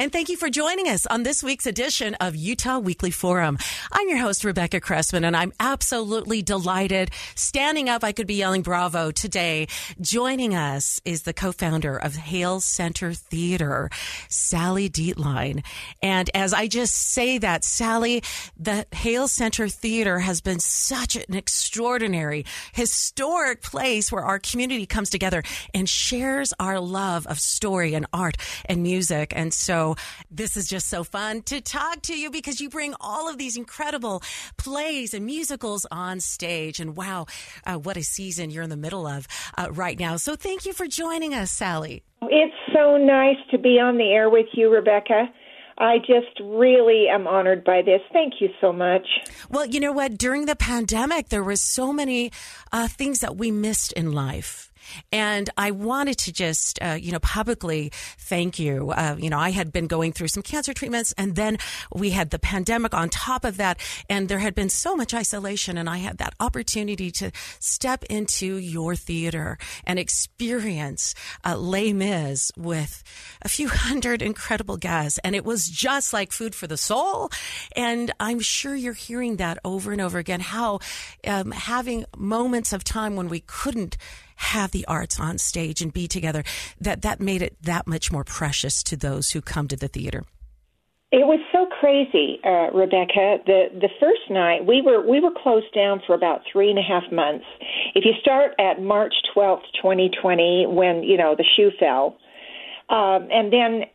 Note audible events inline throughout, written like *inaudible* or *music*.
And thank you for joining us on this week's edition of Utah Weekly Forum. I'm your host, Rebecca Cressman, and I'm absolutely delighted. Standing up, I could be yelling bravo today. Joining us is the co-founder of Hale Center Theater, Sally Dietlein. And as I just say that, Sally, the Hale Center Theater has been such an extraordinary, historic place where our community comes together and shares our love of story and art and music. And so this is just so fun to talk to you because you bring all of these incredible plays and musicals on stage. And wow, uh, what a season you're in the middle of uh, right now. So thank you for joining us, Sally. It's so nice to be on the air with you, Rebecca. I just really am honored by this. Thank you so much. Well, you know what? During the pandemic, there was so many uh, things that we missed in life and I wanted to just, uh, you know, publicly thank you. Uh, you know, I had been going through some cancer treatments and then we had the pandemic on top of that. And there had been so much isolation. And I had that opportunity to step into your theater and experience uh, Les Mis with a few *laughs* hundred incredible guests. And it was just like food for the soul. And I'm sure you're hearing that over and over again, how um, having moments of time when we couldn't have the arts on stage and be together, that that made it that much more precious to those who come to the theater. It was so crazy, uh, Rebecca. The the first night we were we were closed down for about three and a half months. If you start at March twelfth, twenty twenty, when you know the shoe fell, um, and then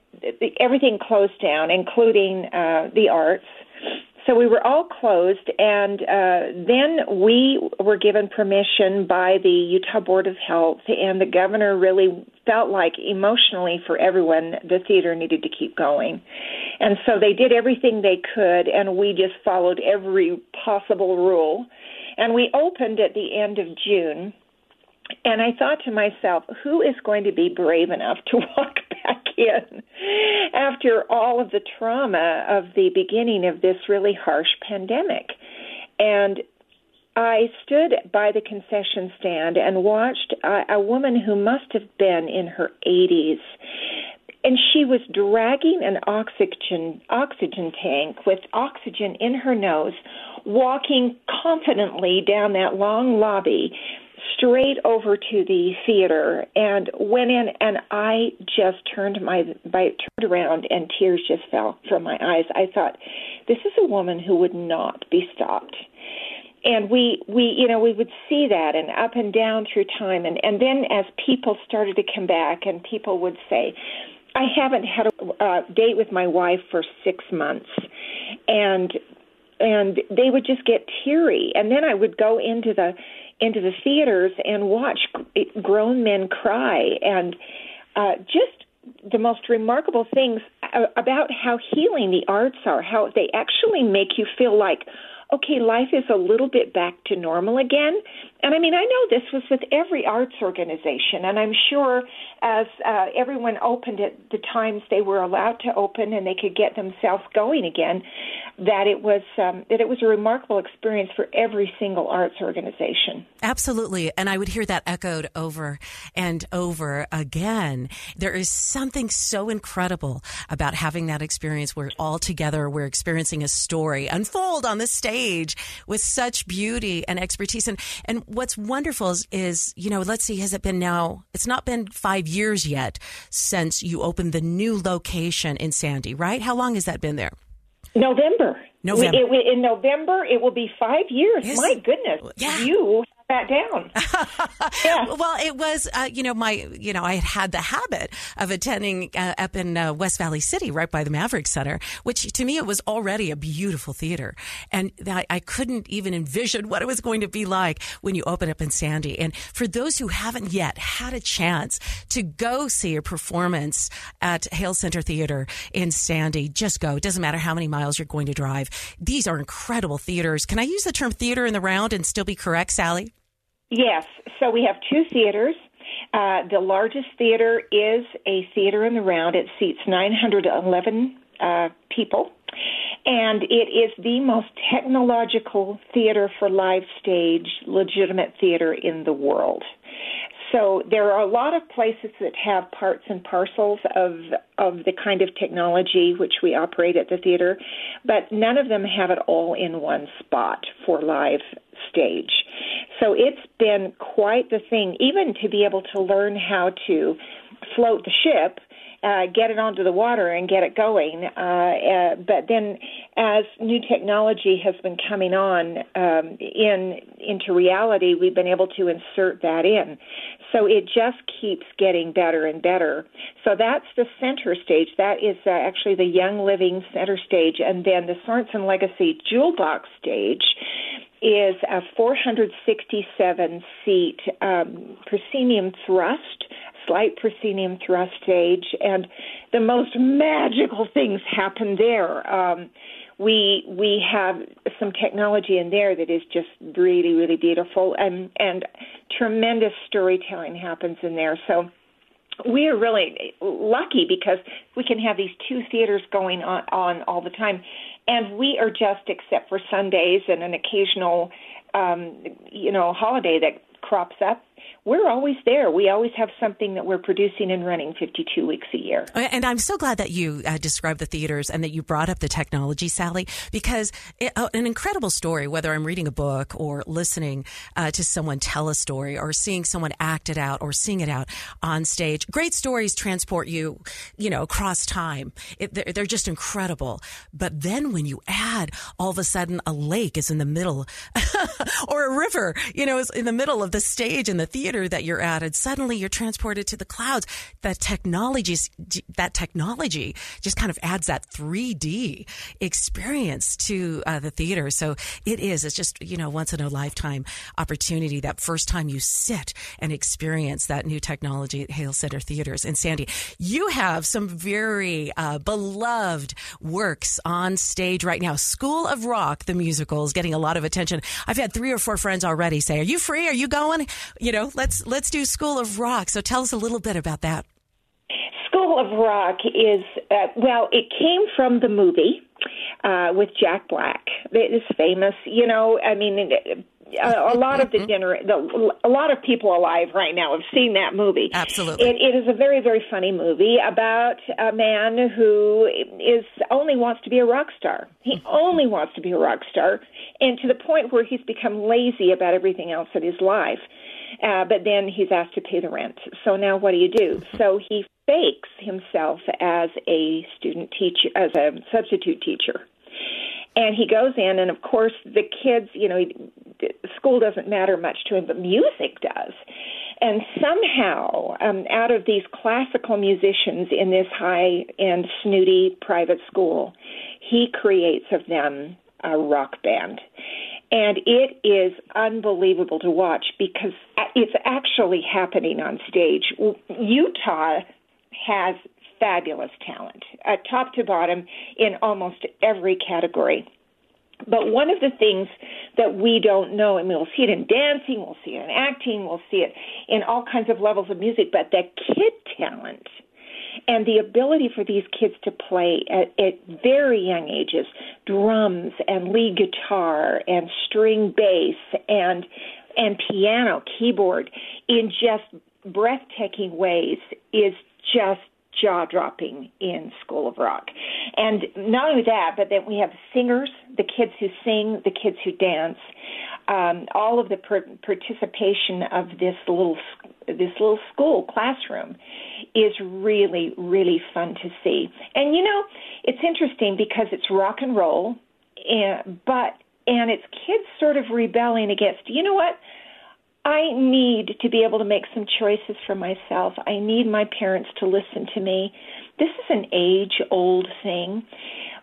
everything closed down, including uh, the arts so we were all closed, and uh, then we were given permission by the Utah Board of Health, and the governor really felt like emotionally for everyone the theater needed to keep going. And so they did everything they could, and we just followed every possible rule. And we opened at the end of June. And I thought to myself, who is going to be brave enough to *laughs* walk back in after all of the trauma of the beginning of this really harsh pandemic. And I stood by the concession stand and watched a, a woman who must have been in her 80s and she was dragging an oxygen oxygen tank with oxygen in her nose walking confidently down that long lobby straight over to the theater and went in and I just turned my by turned around and tears just fell from my eyes. I thought this is a woman who would not be stopped. And we we you know we would see that and up and down through time and and then as people started to come back and people would say I haven't had a uh, date with my wife for 6 months and and they would just get teary. And then I would go into the into the theaters and watch grown men cry. And uh, just the most remarkable things about how healing the arts are, how they actually make you feel like, okay, life is a little bit back to normal again. And I mean, I know this was with every arts organization, and I'm sure as uh, everyone opened at the times they were allowed to open and they could get themselves going again, that it was um, that it was a remarkable experience for every single arts organization. Absolutely, and I would hear that echoed over and over again. There is something so incredible about having that experience where all together we're experiencing a story unfold on the stage with such beauty and expertise. And and what's wonderful is, is you know, let's see, has it been now? It's not been five years yet since you opened the new location in Sandy, right? How long has that been there? November. November. We, it, in November, it will be five years. Yes. My goodness. Yeah. You that down. *laughs* yeah. Well, it was, uh, you know, my, you know, I had had the habit of attending uh, up in uh, West Valley City, right by the Maverik Center, which to me it was already a beautiful theater, and I, I couldn't even envision what it was going to be like when you open up in Sandy. And for those who haven't yet had a chance to go see a performance at Hale Center Theater in Sandy, just go. It doesn't matter how many miles you're going to drive. These are incredible theaters. Can I use the term theater in the round and still be correct, Sally? Yes. So we have two theaters. Uh, the largest theater is a theater in the round. It seats 911 uh, people. And it is the most technological theater for live stage, legitimate theater in the world. So there are a lot of places that have parts and parcels of of the kind of technology which we operate at the theater, but none of them have it all in one spot for live stage. So it's been quite the thing, even to be able to learn how to float the ship uh, get it onto the water and get it going. Uh, uh, but then, as new technology has been coming on um, in into reality, we've been able to insert that in. So it just keeps getting better and better. So that's the center stage. That is uh, actually the Young Living center stage, and then the Sorensen Legacy Jewel Box stage is a 467 seat um, proscenium thrust slight proscenium thrust stage, and the most magical things happen there. Um, we we have some technology in there that is just really really beautiful, and and tremendous storytelling happens in there. So we are really lucky because we can have these two theaters going on, on all the time, and we are just except for Sundays and an occasional um, you know holiday that crops up we're always there. We always have something that we're producing and running 52 weeks a year. And I'm so glad that you uh, described the theaters and that you brought up the technology, Sally, because it, uh, an incredible story, whether I'm reading a book or listening uh, to someone tell a story or seeing someone act it out or sing it out on stage, great stories transport you, you know, across time. It, they're, they're just incredible. But then when you add all of a sudden a lake is in the middle *laughs* or a river, you know, is in the middle of the stage in the theater, theater that you're at, and suddenly you're transported to the clouds. That technology, that technology just kind of adds that 3D experience to uh, the theater. So it is. It's just you know once in a lifetime opportunity. That first time you sit and experience that new technology at Hale Center Theaters. And Sandy, you have some very uh, beloved works on stage right now. School of Rock, the musical, is getting a lot of attention. I've had three or four friends already say, "Are you free? Are you going?" You know, let's let's do School of Rock. So tell us a little bit about that. School of Rock is uh, well, it came from the movie uh, with Jack Black. It is famous, you know. I mean, a, a lot of the gener- the, a lot of people alive right now have seen that movie. Absolutely, it, it is a very very funny movie about a man who is only wants to be a rock star. He only wants to be a rock star, and to the point where he's become lazy about everything else in his life. Uh, but then he's asked to pay the rent. So now what do you do? So he fakes himself as a student teacher, as a substitute teacher. And he goes in, and of course, the kids, you know, school doesn't matter much to him, but music does. And somehow, um, out of these classical musicians in this high end, snooty private school, he creates of them a rock band. And it is unbelievable to watch because it's actually happening on stage. Utah has fabulous talent, uh, top to bottom, in almost every category. But one of the things that we don't know, and we'll see it in dancing, we'll see it in acting, we'll see it in all kinds of levels of music, but the kid talent and the ability for these kids to play at, at very young ages drums and lead guitar and string bass and and piano keyboard in just breathtaking ways is just jaw dropping in School of Rock. And not only that, but then we have singers, the kids who sing, the kids who dance, um, all of the per- participation of this little this little school classroom is really really fun to see. And you know, it's interesting because it's rock and roll, and but and it's kids sort of rebelling against. You know what? I need to be able to make some choices for myself. I need my parents to listen to me. This is an age old thing.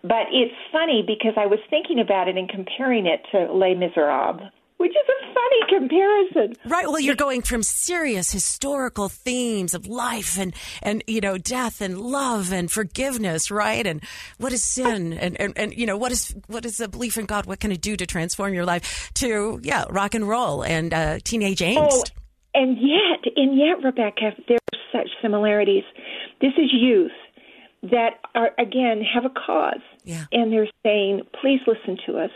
But it's funny because I was thinking about it and comparing it to Les Miserables which is a funny comparison. Right. Well, you're going from serious historical themes of life and, and, you know, death and love and forgiveness, right? And what is sin? And, and, and, you know, what is, what is the belief in God? What can it do to transform your life to, yeah, rock and roll and uh, teenage angst? Oh, and yet, and yet, Rebecca, there are such similarities. This is youth that are, again, have a cause. Yeah. And they're saying, please listen to us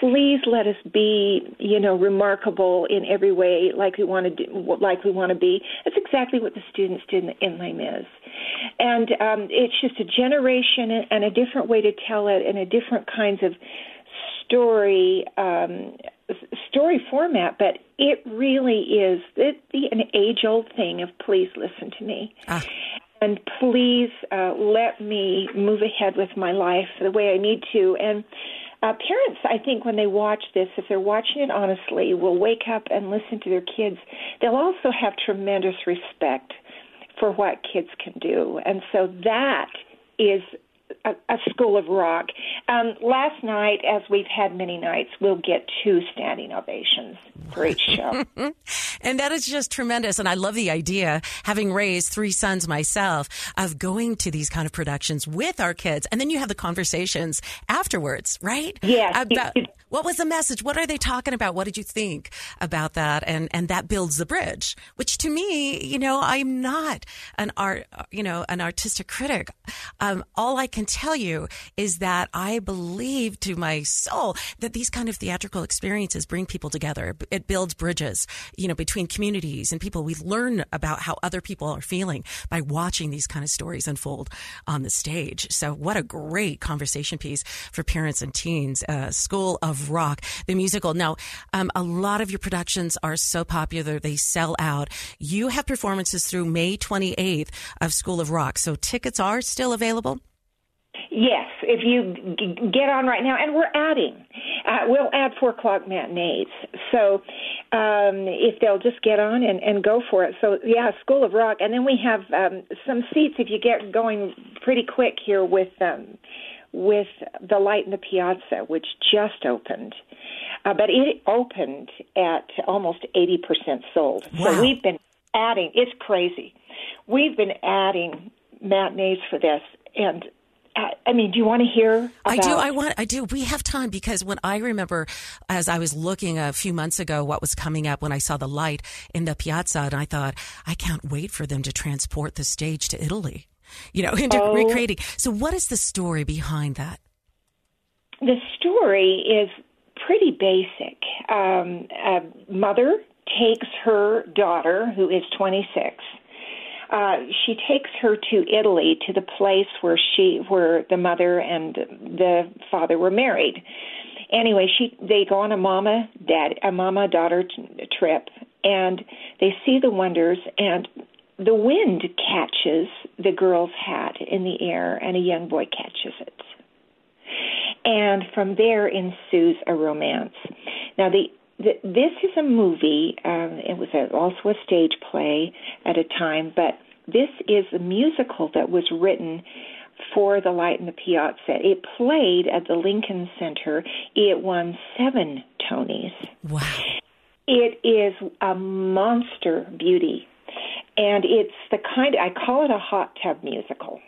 please let us be, you know, remarkable in every way, like we want to do, like we want to be. That's exactly what the students did in, in Mis, and um, it's just a generation and a different way to tell it, and a different kinds of story um, story format. But it really is the, the, an age old thing of please listen to me. Ah and please uh, let me move ahead with my life the way I need to. And uh, parents, I think, when they watch this, if they're watching it honestly, will wake up and listen to their kids. They'll also have tremendous respect for what kids can do. And so that is a, a school of rock. Um, last night, as we've had many nights, we'll get two standing ovations for each show. *laughs* and that is just tremendous. And I love the idea, having raised three sons myself, of going to these kind of productions with our kids. And then you have the conversations afterwards, right? Yeah. About what was the message? What are they talking about? What did you think about that? And, and that builds the bridge, which to me, you know, I'm not an art, you know, an artistic critic. Um, all I can tell you is that I believe to my soul that these kind of theatrical experiences bring people together. It builds bridges, you know, between communities and people. We learn about how other people are feeling by watching these kind of stories unfold on the stage. So what a great conversation piece for parents and teens. Uh, School of Rock, the musical. Now, um, a lot of your productions are so popular, they sell out. You have performances through May 28th of School of Rock. So tickets are still available? Yes, if you g- get on right now, and we're adding, uh, we'll add four o'clock matinees. So um, if they'll just get on and, and go for it. So yeah, School of Rock, and then we have um, some seats if you get going pretty quick here with um, with the light in the piazza, which just opened. Uh, but it opened at almost 80% sold. Wow. So we've been adding, it's crazy. We've been adding matinees for this. And uh, I mean, do you want to hear? About- I do. I want. I do. We have time because when I remember, as I was looking a few months ago, what was coming up when I saw the light in the piazza, and I thought, I can't wait for them to transport the stage to Italy you know, *laughs* into oh. recreating. So, what is the story behind that? The story is pretty basic. Um, a mother takes her daughter, who is 26. Uh, she takes her to Italy, to the place where she, where the mother and the father were married. Anyway, she they go on a mama dad a mama daughter t- trip, and they see the wonders. And the wind catches the girl's hat in the air, and a young boy catches it. And from there ensues a romance. Now, the, the this is a movie. Um, it was a, also a stage play at a time, but this is a musical that was written for the Light in the Piazza. It played at the Lincoln Center. It won seven Tonys. Wow. It is a monster beauty and it's the kind I call it a hot tub musical.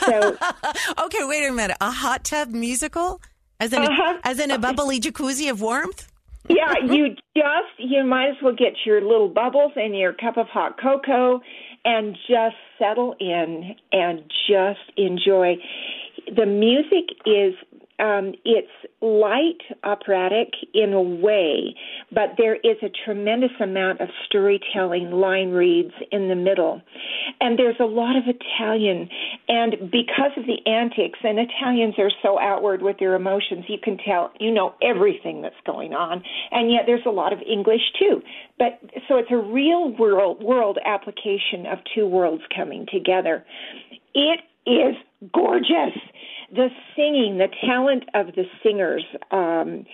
So *laughs* okay, wait a minute, a hot tub musical, as in uh-huh. a, as in a bubbly jacuzzi of warmth. yeah, you just you might as well get your little bubbles and your cup of hot cocoa and just settle in and just enjoy. The music is um, it's light operatic in a way, but there is a tremendous amount of storytelling, line reads in the middle. And there's a lot of Italian. And because of the antics, and Italians are so outward with their emotions, you can tell, you know, everything that's going on. And yet there's a lot of English too. But so it's a real world, world application of two worlds coming together. It is gorgeous the singing, the talent of the singers um,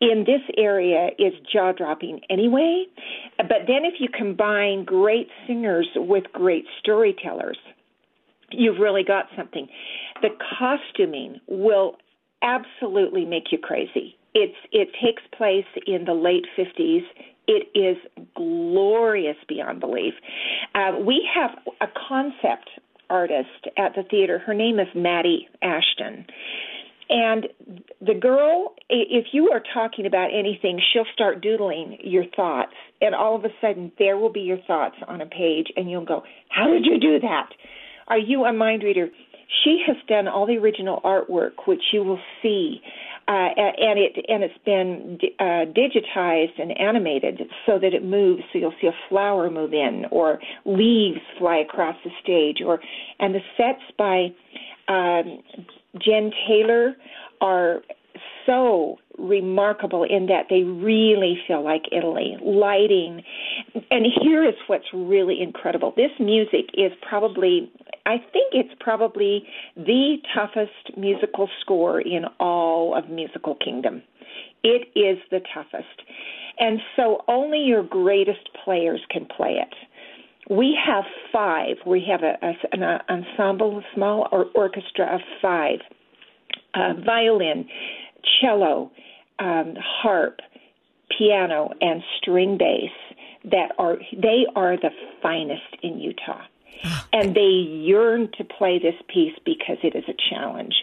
in this area is jaw dropping anyway. But then if you combine great singers with great storytellers, you've really got something. The costuming will absolutely make you crazy. It's it takes place in the late 50s. It is glorious beyond belief. Uh, we have a concept artist at the theater. Her name is Maddie Ashton. And the girl, if you are talking about anything, she'll start doodling your thoughts. And all of a sudden, there will be your thoughts on a page, and you'll go, How did you do that? Are you a mind reader? She has done all the original artwork, which you will see. Uh, and it and it's been uh, digitized and animated so that it moves. So you'll see a flower move in, or leaves fly across the stage, or and the sets by um, Jen Taylor are so remarkable in that they really feel like Italy. Lighting. And here is what's really incredible. This music is probably, I think it's probably the toughest musical score in all of Musical Kingdom. It is the toughest. And so only your greatest players can play it. We have five. We have a, a, an ensemble, a small or orchestra of five uh, violin, cello, um, harp, piano, and string bass that are they are the finest in Utah. And they yearn to play this piece because it is a challenge.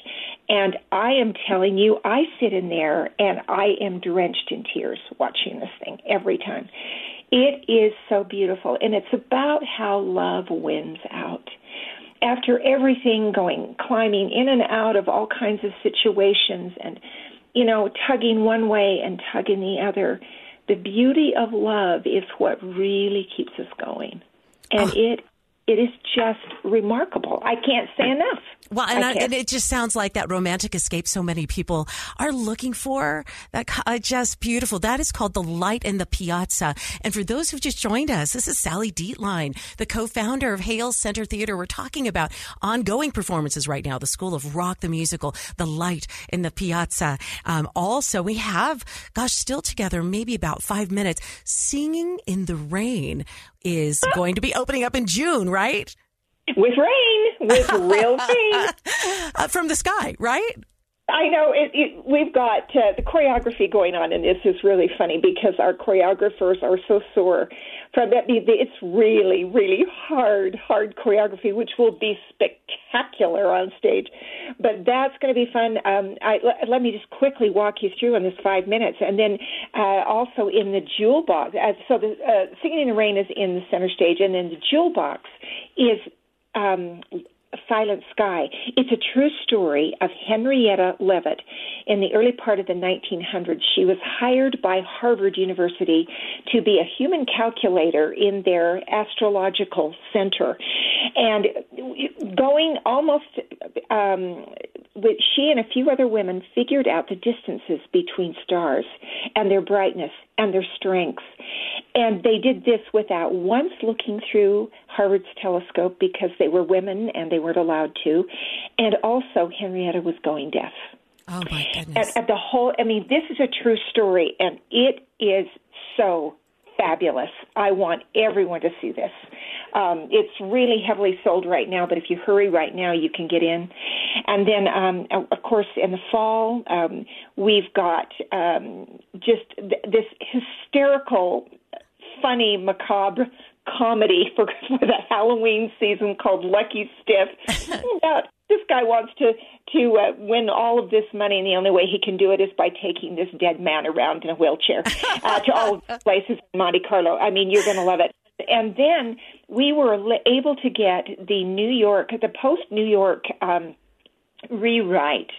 And I am telling you, I sit in there and I am drenched in tears watching this thing every time. It is so beautiful, and it's about how love wins out after everything going climbing in and out of all kinds of situations and you know tugging one way and tugging the other the beauty of love is what really keeps us going and oh. it it is just remarkable. I can't say enough. Well, and, I, and, it just sounds like that romantic escape so many people are looking for. That uh, just beautiful. That is called the Light in the Piazza. And for those who've just joined us, this is Sally Dietlein, the co-founder of Hale Center Theater. We're talking about ongoing performances right now. The School of Rock, the musical, the Light in the Piazza. Um, also, we have, gosh, still together, maybe about five minutes, singing in the rain is going to be opening up in June, right? With rain, with real *laughs* rain. uh, from the sky, right? I know it, it, we've got uh, the choreography going on, and this is really funny because our choreographers are so sore from that. It's really, really hard, hard choreography, which will be spectacular on stage. But that's going to be fun. Um, let me just quickly walk you through in this five minutes, and then uh, also in the jewel box. Uh, so the uh, Singing in the Rain is in the center stage, and then the jewel box is um, Silent Sky. It's a true story of Henrietta Leavitt. In the early part of the 1900s, she was hired by Harvard University to be a human calculator in their astrological center. And going almost, um, with, she and a few other women figured out the distances between stars and their brightness and their strengths. And they did this without once looking through Harvard's telescope because they were women and they weren't allowed to. And also, Henrietta was going deaf. Oh, my goodness. And, and the whole, I mean, this is a true story, and it is so fabulous. I want everyone to see this. Um, it's really heavily sold right now, but if you hurry right now, you can get in. And then, um, of course, in the fall, um, we've got um, just th- this hysterical, funny, macabre comedy for, *laughs* for the Halloween season called Lucky Stiff. about *laughs* this guy wants to to uh, win all of this money, and the only way he can do it is by taking this dead man around in a wheelchair uh, to all *laughs* places in Monte Carlo. I mean, you're going to love it. And then we were able to get the New York, the post New York um, rewrite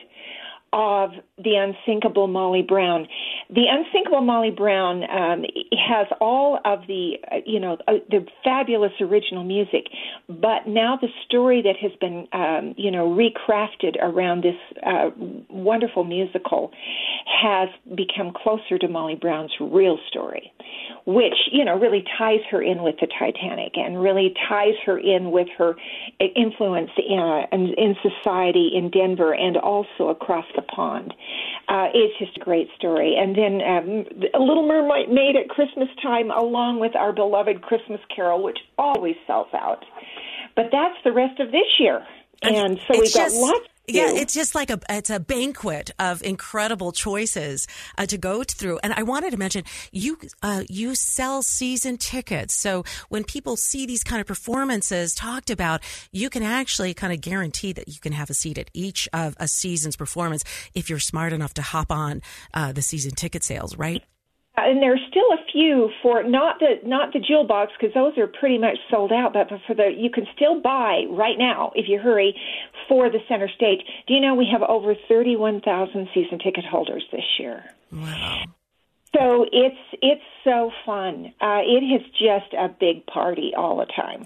of the unsinkable Molly Brown. The unsinkable Molly Brown um, has all of the, uh, you know, uh, the fabulous original music, but now the story that has been, um, you know, recrafted around this uh, wonderful musical has become closer to Molly Brown's real story, which, you know, really ties her in with the Titanic and really ties her in with her influence in, in society in Denver and also across the pond. Uh, it's just a great story. And then um, A Little Mermaid made at Christmas time, along with our beloved Christmas Carol, which always sells out. But that's the rest of this year. And so we've got lots yeah, it's just like a it's a banquet of incredible choices uh, to go through. And I wanted to mention you uh, you sell season tickets, so when people see these kind of performances talked about, you can actually kind of guarantee that you can have a seat at each of a season's performance if you're smart enough to hop on uh, the season ticket sales, right? And there's still a few for not the not the jewel box because those are pretty much sold out. But for the you can still buy right now if you hurry for the center stage. Do you know we have over 31,000 season ticket holders this year? Wow. So it's it's so fun. Uh, it is just a big party all the time.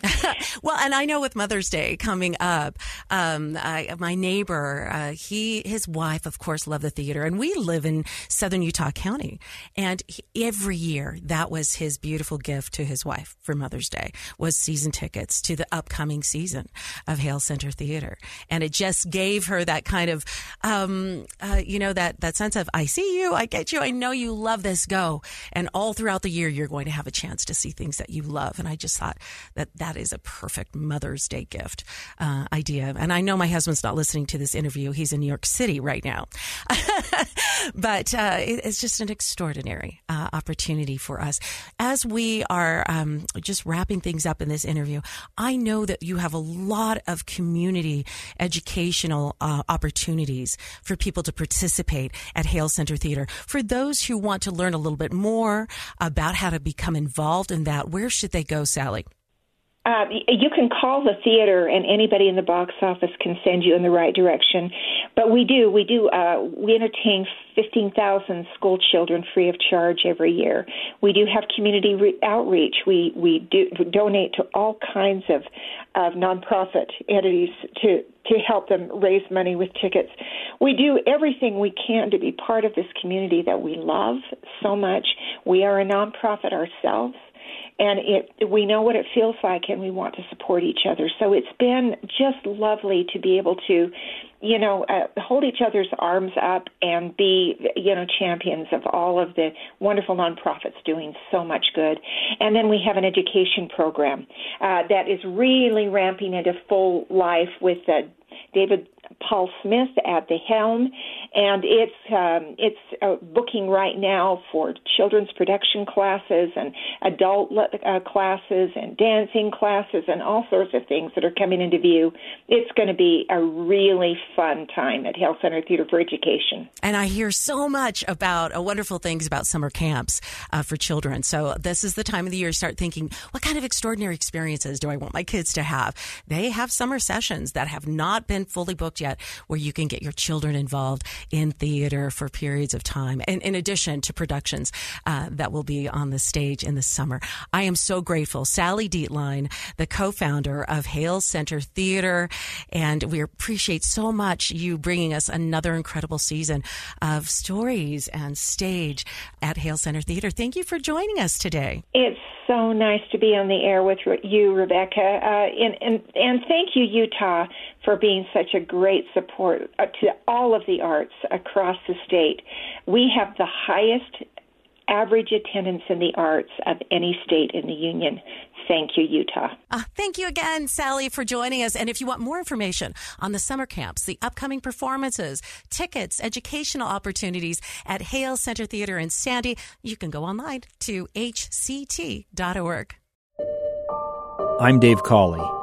*laughs* well, and I know with Mother's Day coming up, um, I, my neighbor, uh, he his wife, of course, love the theater, and we live in Southern Utah County, and he, every year that was his beautiful gift to his wife for Mother's Day was season tickets to the upcoming season of Hale Center Theater, and it just gave her that kind of, um, uh, you know, that that sense of I see you, I get you, I know you love this this go. And all throughout the year, you're going to have a chance to see things that you love. And I just thought that that is a perfect Mother's Day gift uh, idea. And I know my husband's not listening to this interview. He's in New York City right now. *laughs* but uh, it's just an extraordinary uh, opportunity for us. As we are um, just wrapping things up in this interview, I know that you have a lot of community educational uh, opportunities for people to participate at Hale Center Theater. For those who want to learn learn a little bit more about how to become involved in that, where should they go, Sally? Uh, you can call the theater, and anybody in the box office can send you in the right direction. But we do, we do, uh, we entertain 15,000 school children free of charge every year. We do have community re- outreach. We we do donate to all kinds of of nonprofit entities to to help them raise money with tickets. We do everything we can to be part of this community that we love so much. We are a nonprofit ourselves and it we know what it feels like and we want to support each other. So it's been just lovely to be able to you know uh, hold each other's arms up and be you know champions of all of the wonderful nonprofits doing so much good. And then we have an education program uh, that is really ramping into full life with uh, David Paul Smith at the helm, and it's um, it's uh, booking right now for children's production classes and adult uh, classes and dancing classes and all sorts of things that are coming into view. It's going to be a really fun time at Hale Center Theater for Education. And I hear so much about uh, wonderful things about summer camps uh, for children. So this is the time of the year to start thinking, what kind of extraordinary experiences do I want my kids to have? They have summer sessions that have not been fully booked yet where you can get your children involved in theater for periods of time. And in addition to productions uh, that will be on the stage in the summer. I am so grateful. Sally Dietlein, the co-founder of Hale Center Theater. And we appreciate so much you bringing us another incredible season of stories and stage at Hale Center Theater. Thank you for joining us today. It's so nice to be on the air with you, Rebecca. Uh, and, and, and thank you, Utah, for being such a great support uh, to all of the arts across the state. We have the highest average attendance in the arts of any state in the union. Thank you, Utah. Uh, thank you again, Sally, for joining us. And if you want more information on the summer camps, the upcoming performances, tickets, educational opportunities at Hale Center Theater in Sandy, you can go online to hct.org. I'm Dave Cawley,